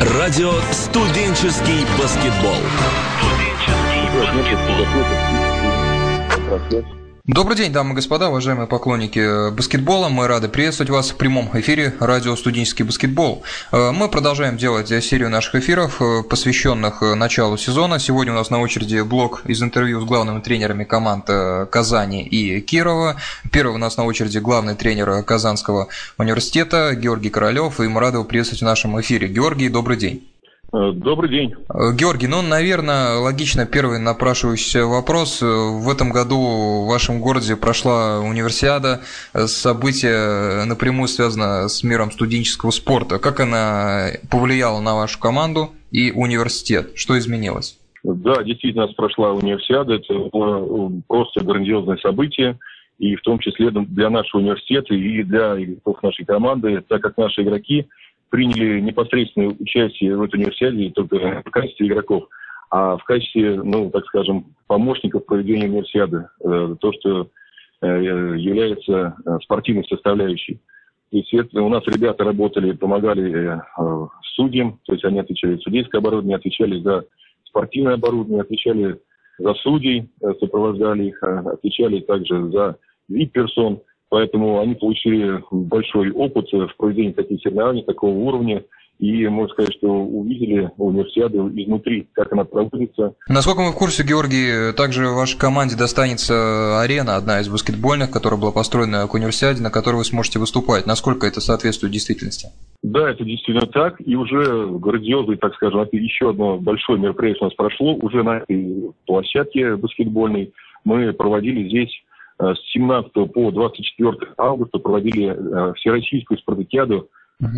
Радио «Студенческий баскетбол». Добрый день, дамы и господа, уважаемые поклонники баскетбола. Мы рады приветствовать вас в прямом эфире радио «Студенческий баскетбол». Э, мы продолжаем делать серию наших эфиров, э, посвященных э, началу сезона. Сегодня у нас на очереди блок из интервью с главными тренерами команд Казани и Кирова. Первый у нас на очереди главный тренер Казанского университета Георгий Королёв. И мы рады его приветствовать в нашем эфире. Георгий, добрый день. Э, добрый день. Э, Георгий, ну, наверное, логично первый напрашивающийся вопрос. Э, в этом году в вашем городе прошла универсиада. Событие напрямую связано с миром студенческого спорта. Как она повлияла на вашу команду и университет? Что изменилось? Да, действительно, прошла универсиада. Это было просто грандиозное событие. И в том числе для нашего университета и для игроков нашей команды, так как наши игроки – приняли непосредственное участие в этой универсиаде только в качестве игроков, а в качестве, ну, так скажем, помощников проведения универсиады. Э, то, что э, является э, спортивной составляющей. То есть у нас ребята работали, помогали судьям, то есть они отвечали за судейское оборудование, отвечали за спортивное оборудование, отвечали за судей, сопровождали их, отвечали также за вид персон. Поэтому они получили большой опыт в проведении таких соревнований, такого уровня. И можно сказать, что увидели универсиаду изнутри, как она проводится. Насколько мы в курсе, Георгий, также вашей команде достанется арена, одна из баскетбольных, которая была построена к универсиаде, на которой вы сможете выступать. Насколько это соответствует действительности? Да, это действительно так. И уже грандиозный, так скажем, еще одно большое мероприятие у нас прошло. Уже на этой площадке баскетбольной мы проводили здесь с 17 по 24 августа проводили э, всероссийскую спартакиаду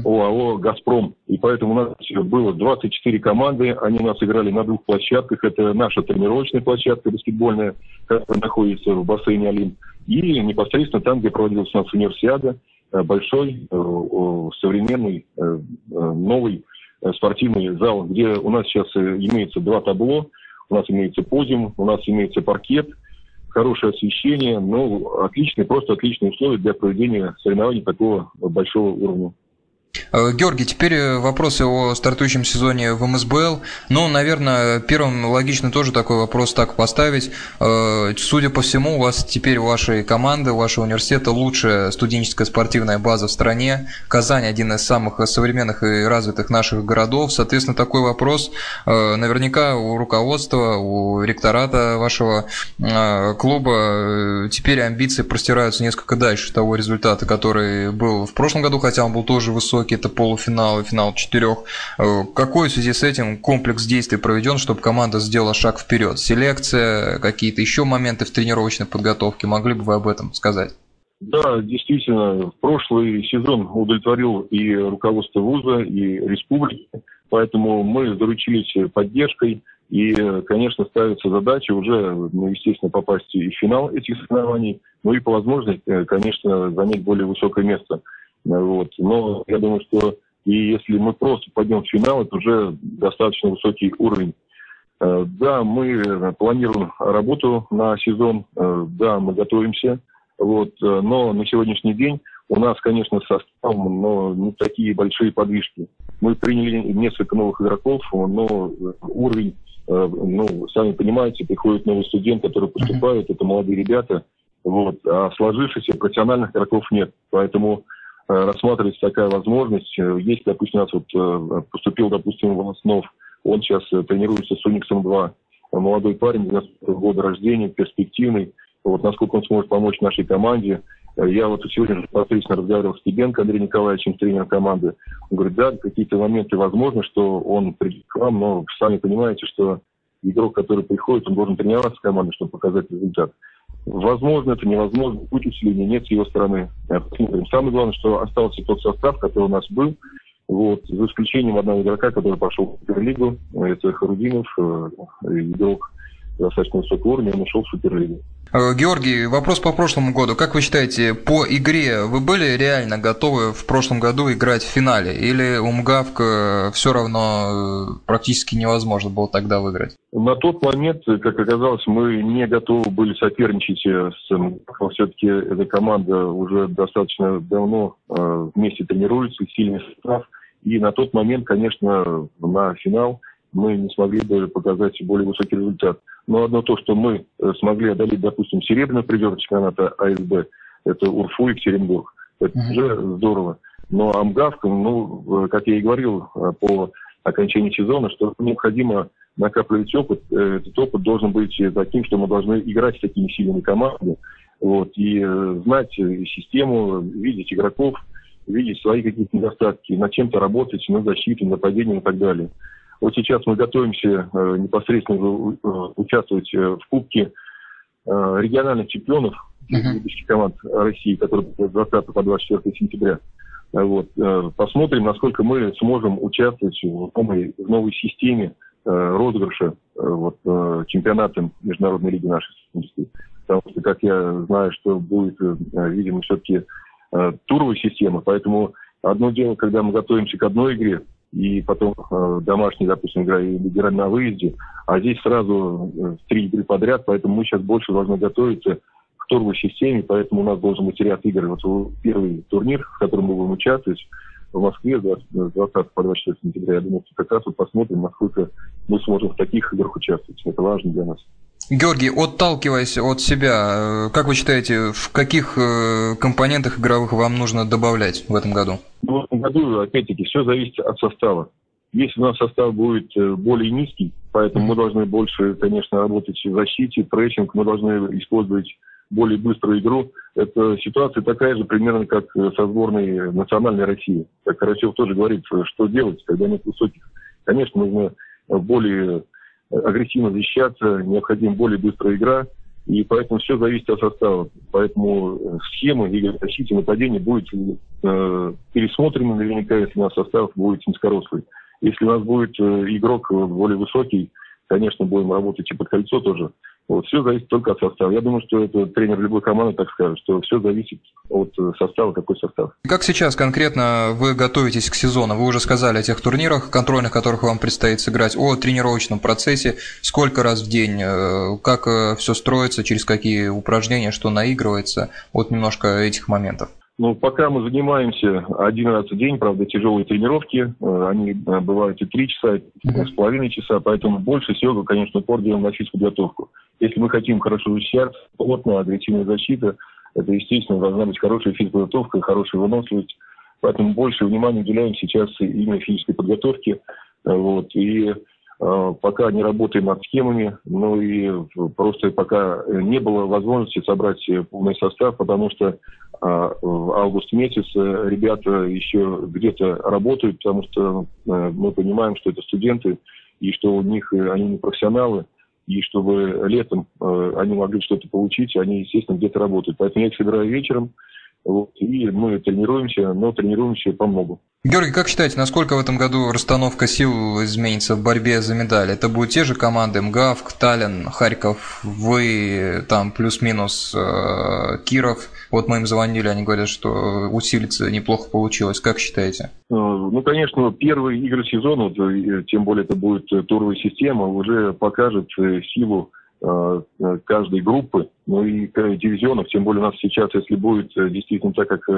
ОАО «Газпром». И поэтому у нас было 24 команды. Они у нас играли на двух площадках. Это наша тренировочная площадка баскетбольная, которая находится в бассейне «Олимп». И непосредственно там, где проводилась у нас универсиада, э, большой, современный, новый спортивный зал, где у нас сейчас имеется два табло, у нас имеется подиум, у нас имеется паркет – хорошее освещение, ну, отличные, просто отличные условия для проведения соревнований такого большого уровня. Э, Георгий, теперь э, вопросы о стартующем сезоне в МСБЛ. Ну, наверное, первым логично тоже такой вопрос так поставить. Э, судя по всему, у вас теперь вашей команды, вашего университета лучшая студенческая спортивная база в стране. Казань один из самых современных и развитых наших городов. Соответственно, такой вопрос наверняка у руководства, у ректората вашего клуба теперь амбиции простираются несколько дальше того результата, который был в прошлом году, хотя он был тоже высокий высокий, это полуфинал и финал четырех. Э, какой в связи с этим комплекс действий проведен, чтобы команда сделала шаг вперед? Селекция, какие-то еще моменты в тренировочной подготовке? Могли бы вы об этом сказать? Да, действительно, прошлый сезон удовлетворил и руководство вуза, и республики, поэтому мы заручились поддержкой, и, конечно, ставится задача уже, ну, естественно, попасть и в финал этих соревнований, ну и по возможности, э, конечно, занять более высокое место. Вот. Но я думаю, что и если мы просто пойдем в финал, это уже достаточно высокий уровень. Э, да, мы планируем работу на сезон, э, да, мы готовимся, вот, э, но на сегодняшний день у нас, конечно, составом, но не такие большие подвижки. Мы приняли несколько новых игроков, но уровень, ну, сами понимаете, приходит новый студент, который поступает, это молодые ребята, вот, а сложившихся профессиональных игроков нет. Поэтому Э, рассматривается такая возможность. Э, есть, допустим, у нас вот э, поступил, допустим, Волоснов, он сейчас тренируется с Униксом 2, молодой парень, 90 года рождения, перспективный. Вот насколько он сможет помочь нашей команде. Я вот сегодня непосредственно разговаривал с Тибенко Андреем Николаевичем, тренером команды. Он говорит, да, какие-то моменты возможны, что он придет к вам, но сами понимаете, что игрок, который приходит, он должен тренироваться с командой, чтобы показать результат. Возможно, это невозможно, путь усиления нет с его стороны. Посмотрим. Самое главное, что остался тот состав, который у нас был, вот, за исключением одного игрока, который пошел в Суперлигу, это Харудинов, э, игрок достаточно высокого уровня, он ушел в Суперлигу. Э, Георгий, вопрос по прошлому году. Как вы считаете, по игре вы были реально готовы в прошлом году играть в финале? Или у МГАВК все равно э, практически невозможно было тогда выиграть? На тот момент, как оказалось, мы не готовы были соперничать с МГАВКом. Все-таки эта команда уже достаточно давно э, вместе тренируется, сильный состав. И на тот момент, конечно, на финал мы не смогли бы показать более высокий результат. Но одно то, что мы э, смогли одолеть, допустим, серебряный призер чемпионата АСБ, это Урфу и Екатеринбург. Это uh-huh. уже здорово. Но Амгавка, ну, как я и говорил по окончании сезона, что необходимо накапливать опыт. Этот опыт должен быть таким, что мы должны играть с такими сильными командами, вот, и э, знать систему, видеть игроков, видеть свои какие-то недостатки, над чем-то работать, над защитой, нападением и так далее. Вот сейчас мы готовимся э, непосредственно э, участвовать в Кубке региональных чемпионов uh-huh. команд России, который с 20 по 24 сентября. Вот. Посмотрим, насколько мы сможем участвовать в новой, в новой системе розыгрыша вот, чемпионата Международной лиги нашей потому что, как я знаю, что будет, э, видимо, все-таки э, туровая система, поэтому одно дело, когда мы готовимся к одной игре, и потом э, домашний, допустим, игра или играем на выезде, а здесь сразу три игры подряд, поэтому мы сейчас больше должны готовиться к туровой системе, поэтому у нас должен быть ряд игр. Вот первый турнир, в котором мы будем участвовать, в Москве с 20 по 24 сентября. Я думаю, что как раз вот посмотрим, насколько мы сможем в таких играх участвовать. Это важно для нас. Георгий, отталкиваясь от себя, э, как вы считаете, в каких э, компонентах игровых вам нужно добавлять в этом году? В этом году, опять-таки, все зависит от состава. Если у нас состав будет э, более низкий, поэтому мы должны больше, конечно, работать в защите, прессинг, мы должны использовать более быструю игру. Это ситуация такая же примерно, как со сборной национальной России. Как Карачев тоже говорит, что делать, когда нет высоких. Конечно, нужно более агрессивно защищаться, необходима более быстрая игра, и поэтому все зависит от состава. Поэтому э, схема игры защиты нападения будет э, пересмотрена наверняка, если у нас состав будет низкорослый. Если у нас будет э, игрок более высокий, конечно, будем работать и под кольцо тоже. Вот, все зависит только от состава. Я думаю, что это тренер любой команды так скажет, что все зависит от э, состава, какой состав. Как сейчас конкретно вы готовитесь к сезону? Вы уже сказали о тех турнирах, контрольных, которых вам предстоит сыграть, о тренировочном процессе, сколько раз в день, э, как э, все строится, через какие упражнения, что наигрывается, вот немножко этих моментов. Ну, пока мы занимаемся один раз в день, правда, тяжелые тренировки, они бывают и три часа, и с половиной часа, поэтому больше всего, конечно, упор делаем на подготовку. Если мы хотим хорошо защищаться, плотная агрессивная защита, это, естественно, должна быть хорошая физическая подготовка, хорошая выносливость. Поэтому больше внимания уделяем сейчас именно физической подготовке. Э, вот, и Э, пока не работаем над схемами, ну и просто пока не было возможности собрать полный состав, потому что а, в август месяц ребята еще где-то работают, потому что э, мы понимаем, что это студенты, и что у них они не профессионалы, и чтобы летом э, они могли что-то получить, они, естественно, где-то работают. Поэтому я их собираю вечером, вот, и мы тренируемся, но тренируемся по многу. Георгий, как считаете, насколько в этом году расстановка сил изменится в борьбе за медали? Это будут те же команды МГАВ, Таллин, Харьков, вы, там плюс-минус э, Киров. Вот мы им звонили, они говорят, что усилиться неплохо получилось. Как считаете? Э, ну, конечно, первые игры сезона, э, тем более это будет туровая система, уже покажет э, силу каждой группы, ну и дивизионов, тем более у нас сейчас, если будет действительно так, как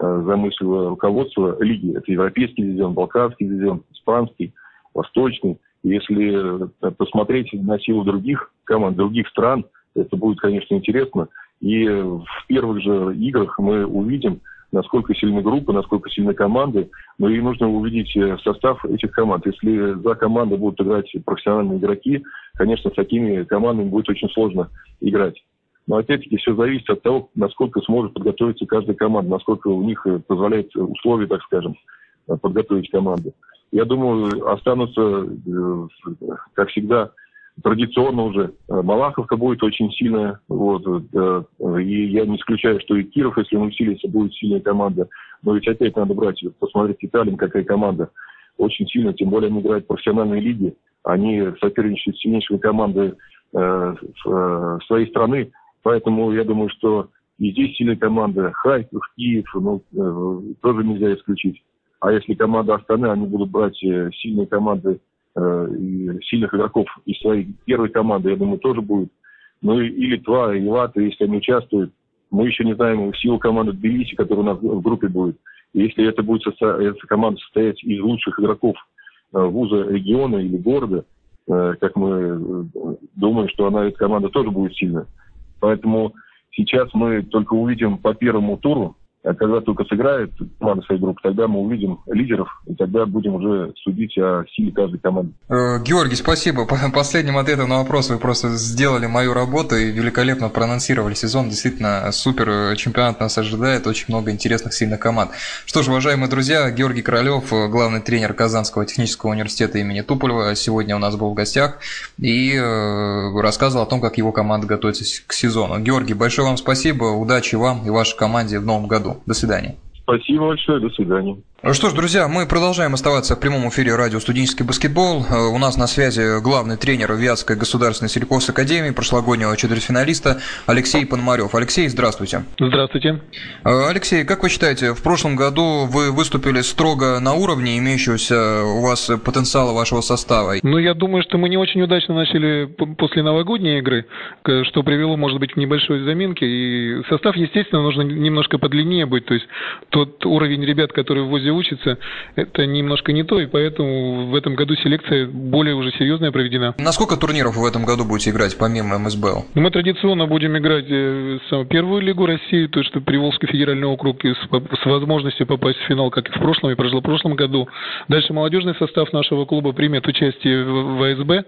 Э, замыслило руководство лиги. Это европейский дивизион, балканский дивизион, испанский, восточный. Если э, посмотреть на силу других команд, других стран, это будет, конечно, интересно. И в первых же играх мы увидим, насколько сильны группы, насколько сильны команды. Но и нужно увидеть э, состав этих команд. Если за команды будут играть профессиональные игроки, конечно, с такими командами будет очень сложно играть. Но опять-таки все зависит от того, насколько сможет подготовиться каждая команда, насколько у них э, позволяет условия, так скажем, э, подготовить команду. Я думаю, останутся, как всегда, традиционно уже Малаховка будет очень сильная. Вот, и я не исключаю, что и Киров, если он усилится, будет сильная команда. Но ведь опять надо брать, посмотреть Италию, какая команда. Очень сильно, тем более они играют в профессиональной лиге. Они соперничают с сильнейшими командой своей страны. Поэтому я думаю, что и здесь сильная команда. Харьков, Киев, ну, э, тоже нельзя исключить. А если команда Астаны, они будут брать э, сильные команды э, и сильных игроков из своей первой команды, я думаю, тоже будет. Ну и, и Литва, и Латвия, если они участвуют. Мы еще не знаем силу команды Тбилиси, которая у нас в группе будет. Если это будет эта команда состоять из лучших игроков вуза региона или города, как мы думаем, что она, эта команда тоже будет сильная. Поэтому сейчас мы только увидим по первому туру, когда только сыграет команда своей группы, тогда мы увидим лидеров, и тогда будем уже судить о силе каждой команды. Э, Георгий, спасибо. По последним ответом на вопрос вы просто сделали мою работу и великолепно проанонсировали сезон. Действительно, супер чемпионат нас ожидает, очень много интересных, сильных команд. Что ж, уважаемые друзья, Георгий Королев, главный тренер Казанского технического университета имени Туполева, сегодня у нас был в гостях и э, рассказывал о том, как его команда готовится к сезону. Георгий, большое вам спасибо, удачи вам и вашей команде в новом году. До свидания. Спасибо большое, до свидания. Ну что ж, друзья, мы продолжаем оставаться в прямом эфире радио «Студенческий баскетбол». Э, у нас на связи главный тренер Вятской государственной сельхозакадемии, прошлогоднего четвертьфиналиста Алексей Пономарев. Алексей, здравствуйте. Здравствуйте. Э, Алексей, как вы считаете, в прошлом году вы выступили строго на уровне имеющегося у вас потенциала вашего состава? Ну, я думаю, что мы не очень удачно начали после новогодней игры, что привело, может быть, к небольшой заминке. И состав, естественно, нужно немножко подлиннее быть. То есть тот уровень ребят, которые в ВУЗе где учится, это немножко не то, и поэтому в этом году селекция более уже серьезная проведена. На сколько турниров в этом году будете играть, помимо МСБЛ? Ну, мы традиционно будем играть э, первую лигу России, то есть Приволжский федеральный округ с, с возможностью попасть в финал, как и в прошлом и прошлом году. Дальше молодежный состав нашего клуба примет участие в, АСБ.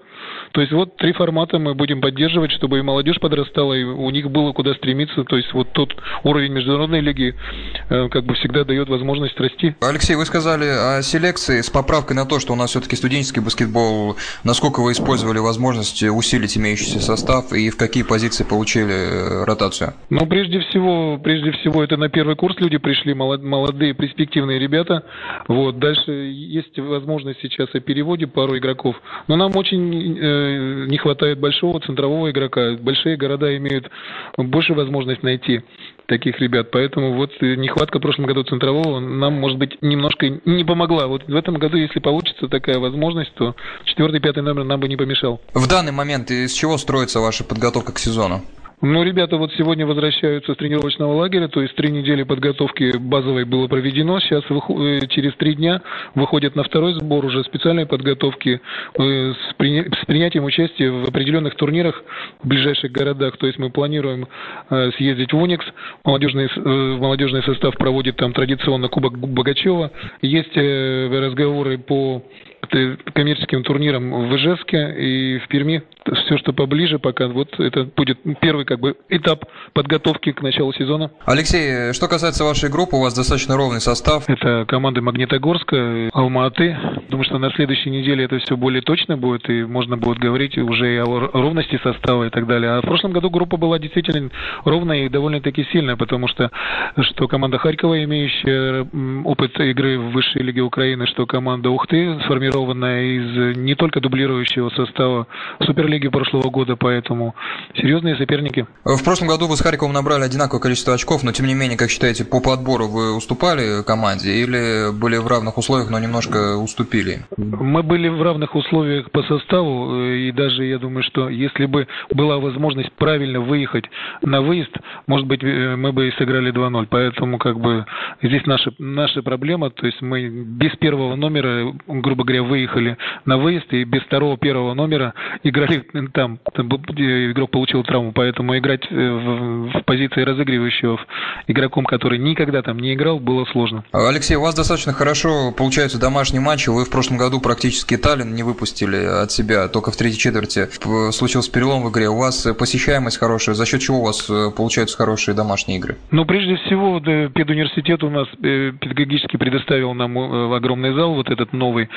То есть вот три формата мы будем поддерживать, чтобы и молодежь подрастала, и у них было куда стремиться. То есть вот тот уровень международной лиги э, как бы всегда дает возможность расти. Алексей, вы сказали о селекции с поправкой на то, что у нас все-таки студенческий баскетбол. Насколько вы использовали возможность усилить имеющийся состав и в какие позиции получили э, ротацию? Ну, прежде всего, прежде всего, это на первый курс люди пришли, молодые, перспективные ребята. Вот. Дальше есть возможность сейчас о переводе пару игроков. Но нам очень э, не хватает большого центрового игрока. Большие города имеют больше возможность найти таких ребят. Поэтому вот нехватка в прошлом году центрового нам, может быть, немножко не помогла. Вот в этом году, если получится такая возможность, то четвертый, пятый номер нам бы не помешал. В данный момент из чего строится ваша подготовка к сезону? Ну, ребята вот сегодня возвращаются с тренировочного лагеря, то есть три недели подготовки базовой было проведено. Сейчас э, через три дня выходят на второй сбор уже специальной подготовки э, с, принятием участия в определенных турнирах в ближайших городах. То есть мы планируем э, съездить в Уникс, молодежный, молодежный состав проводит там традиционно Кубок Богачева. Есть разговоры по коммерческим турнирам в Ижевске и в Перми. Все, что поближе, пока вот это будет первый как бы этап подготовки к началу сезона. Алексей, что касается вашей группы, у вас достаточно ровный состав. Это команды Магнитогорска, Алма-Аты. Думаю, что на следующей неделе это все более точно будет, и можно будет говорить уже и о ровности состава и так далее. А в прошлом году группа была действительно ровная и довольно-таки сильная, потому что что команда Харькова, имеющая опыт игры в высшей лиге Украины, что команда Ухты сформировала сформированная из не только дублирующего состава Суперлиги прошлого года, поэтому серьезные соперники. В прошлом году вы с Харьковом набрали одинаковое количество очков, но тем не менее, как считаете, по подбору вы уступали команде или были в равных условиях, но немножко уступили? Мы были в равных условиях по составу, и даже я думаю, что если бы была возможность правильно выехать на выезд, может быть, э, мы бы и сыграли 2-0. Поэтому как бы здесь наша, наша проблема, то есть мы без первого номера, грубо говоря, выехали на выезд и без второго первого номера играли там, там игрок получил травму, поэтому играть э, в, в позиции разыгрывающего игроком, который никогда там не играл, было сложно. Алексей, у вас достаточно хорошо получаются домашние матчи. Вы в прошлом году практически Таллин не выпустили от себя, только в третьей четверти случился перелом в игре. У вас посещаемость хорошая, за счет чего у вас э, получаются хорошие домашние игры? Ну, прежде всего, педуниверситет у нас э, педагогически предоставил нам огромный зал, вот этот новый,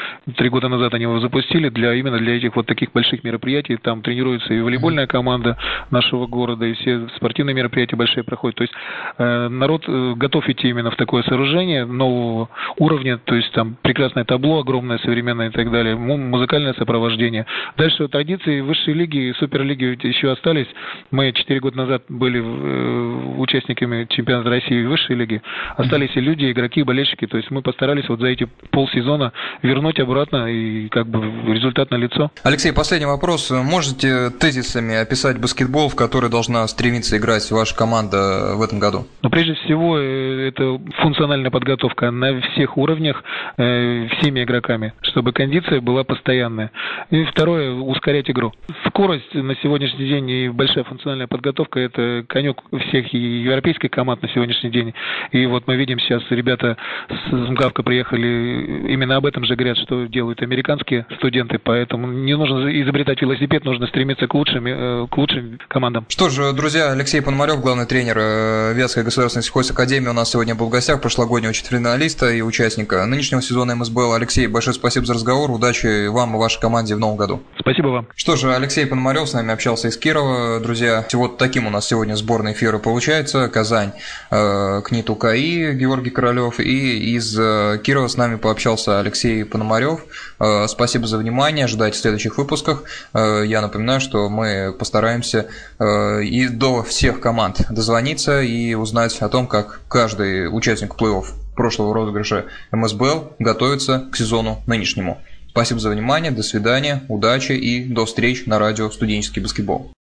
Три года назад они его запустили для именно для этих вот таких больших мероприятий. Там тренируется и волейбольная команда нашего города, и все спортивные мероприятия большие проходят. То есть э, народ э, готов идти именно в такое сооружение нового уровня. То есть там прекрасное табло огромное современное и так далее, музыкальное сопровождение. Дальше традиции высшей лиги и суперлиги еще остались. Мы четыре года назад были э, участниками чемпионата России высшей лиги. Остались и люди, игроки, болельщики. То есть мы постарались вот за эти полсезона вернуть обратно и как бы результат на лицо. Алексей, последний вопрос. Можете тезисами описать баскетбол, в который должна стремиться играть ваша команда в этом году? Ну, прежде всего, э, это функциональная подготовка на всех уровнях, э, всеми игроками, чтобы кондиция была постоянная. И второе, ускорять игру. Скорость на сегодняшний день и большая функциональная подготовка – это конек всех европейских команд на сегодняшний день. И вот мы видим сейчас, ребята с МГАВКа приехали, именно об этом же говорят, что делают американские студенты, поэтому не нужно изобретать велосипед, нужно стремиться к лучшим, э, к лучшим командам. Что ж, друзья, Алексей Пономарев, главный тренер э, Вятской государственной сельхозакадемии, у нас сегодня был в гостях, прошлогоднего четвертьфиналиста и участника нынешнего сезона МСБЛ. Алексей, большое спасибо за разговор, удачи вам и вашей команде в новом году. Спасибо вам. Что же, Алексей Пономарев с нами общался из Кирова, друзья. Вот таким у нас сегодня сборный эфира получается. Казань, э, КНИТ УКИ, Георгий Королев, и из э, Кирова с нами пообщался Алексей Пономарев. Э, спасибо за внимание, ожидайте в следующих выпусках. Э, я напоминаю, что мы постараемся э, и до всех команд дозвониться и узнать о том, как каждый участник плей-офф прошлого розыгрыша МСБЛ готовится к сезону нынешнему. Спасибо за внимание, до свидания, удачи и до встреч на радио «Студенческий баскетбол».